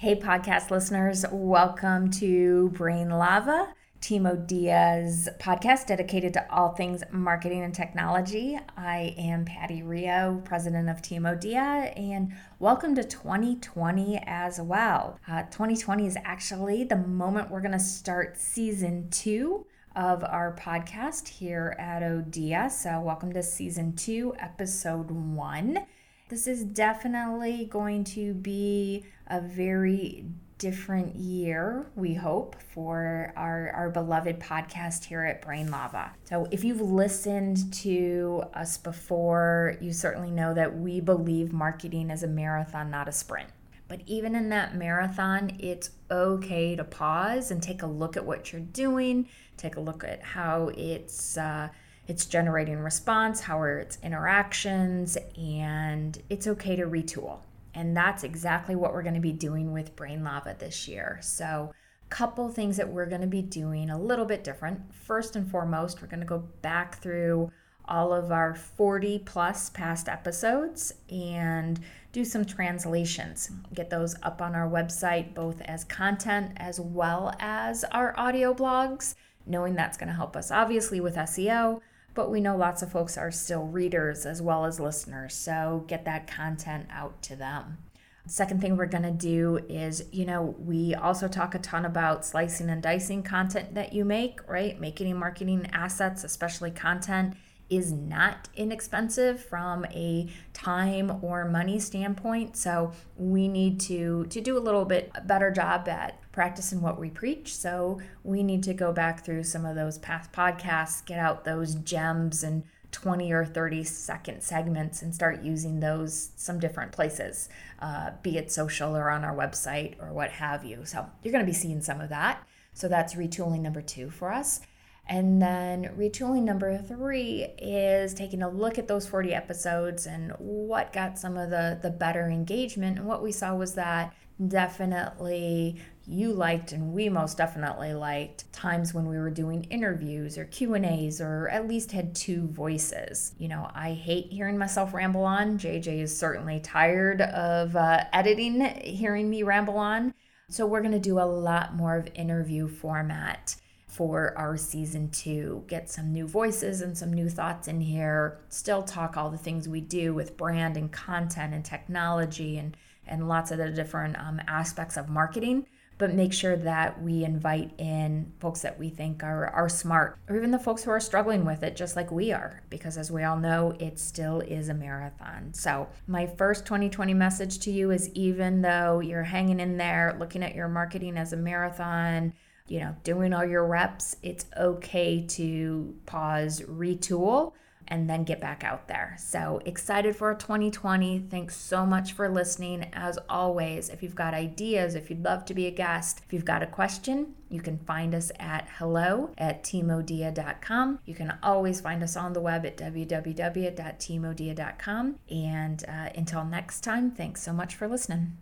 Hey, podcast listeners, welcome to Brain Lava, Team Odia's podcast dedicated to all things marketing and technology. I am Patty Rio, president of Team Odia, and welcome to 2020 as well. Uh, 2020 is actually the moment we're going to start season two of our podcast here at Odia. So, welcome to season two, episode one. This is definitely going to be a very different year, we hope, for our, our beloved podcast here at Brain Lava. So, if you've listened to us before, you certainly know that we believe marketing is a marathon, not a sprint. But even in that marathon, it's okay to pause and take a look at what you're doing, take a look at how it's. Uh, it's generating response, how are its interactions, and it's okay to retool. And that's exactly what we're going to be doing with Brain Lava this year. So, a couple things that we're going to be doing a little bit different. First and foremost, we're going to go back through all of our 40 plus past episodes and do some translations. Get those up on our website, both as content as well as our audio blogs, knowing that's going to help us obviously with SEO, but we know lots of folks are still readers as well as listeners. So get that content out to them. Second thing we're going to do is, you know, we also talk a ton about slicing and dicing content that you make, right? Making marketing assets, especially content, is not inexpensive from a time or money standpoint. So we need to to do a little bit better job at practicing what we preach. So we need to go back through some of those past podcasts, get out those gems and 20 or 30 second segments and start using those some different places, uh, be it social or on our website or what have you. So you're going to be seeing some of that. So that's retooling number two for us. And then retooling number three is taking a look at those 40 episodes and what got some of the, the better engagement. And what we saw was that definitely you liked and we most definitely liked times when we were doing interviews or q&a's or at least had two voices. You know i hate hearing myself ramble on. Jj is certainly tired of uh, editing hearing me ramble on. So we're going to do a lot more of interview format for our season two. Get some new voices and some new thoughts in here. Still talk all the things we do with brand and content and technology and, and lots of the different um, aspects of marketing. But make sure that we invite in folks that we think are, are smart, or even the folks who are struggling with it, just like we are, because as we all know, it still is a marathon. So, my first 2020 message to you is even though you're hanging in there looking at your marketing as a marathon, you know, doing all your reps, it's okay to pause, retool, and then get back out there. So excited for 2020. Thanks so much for listening. As always, if you've got ideas, if you'd love to be a guest, if you've got a question, you can find us at hello at teamodia.com. You can always find us on the web at www.teamodia.com. And uh, until next time, thanks so much for listening.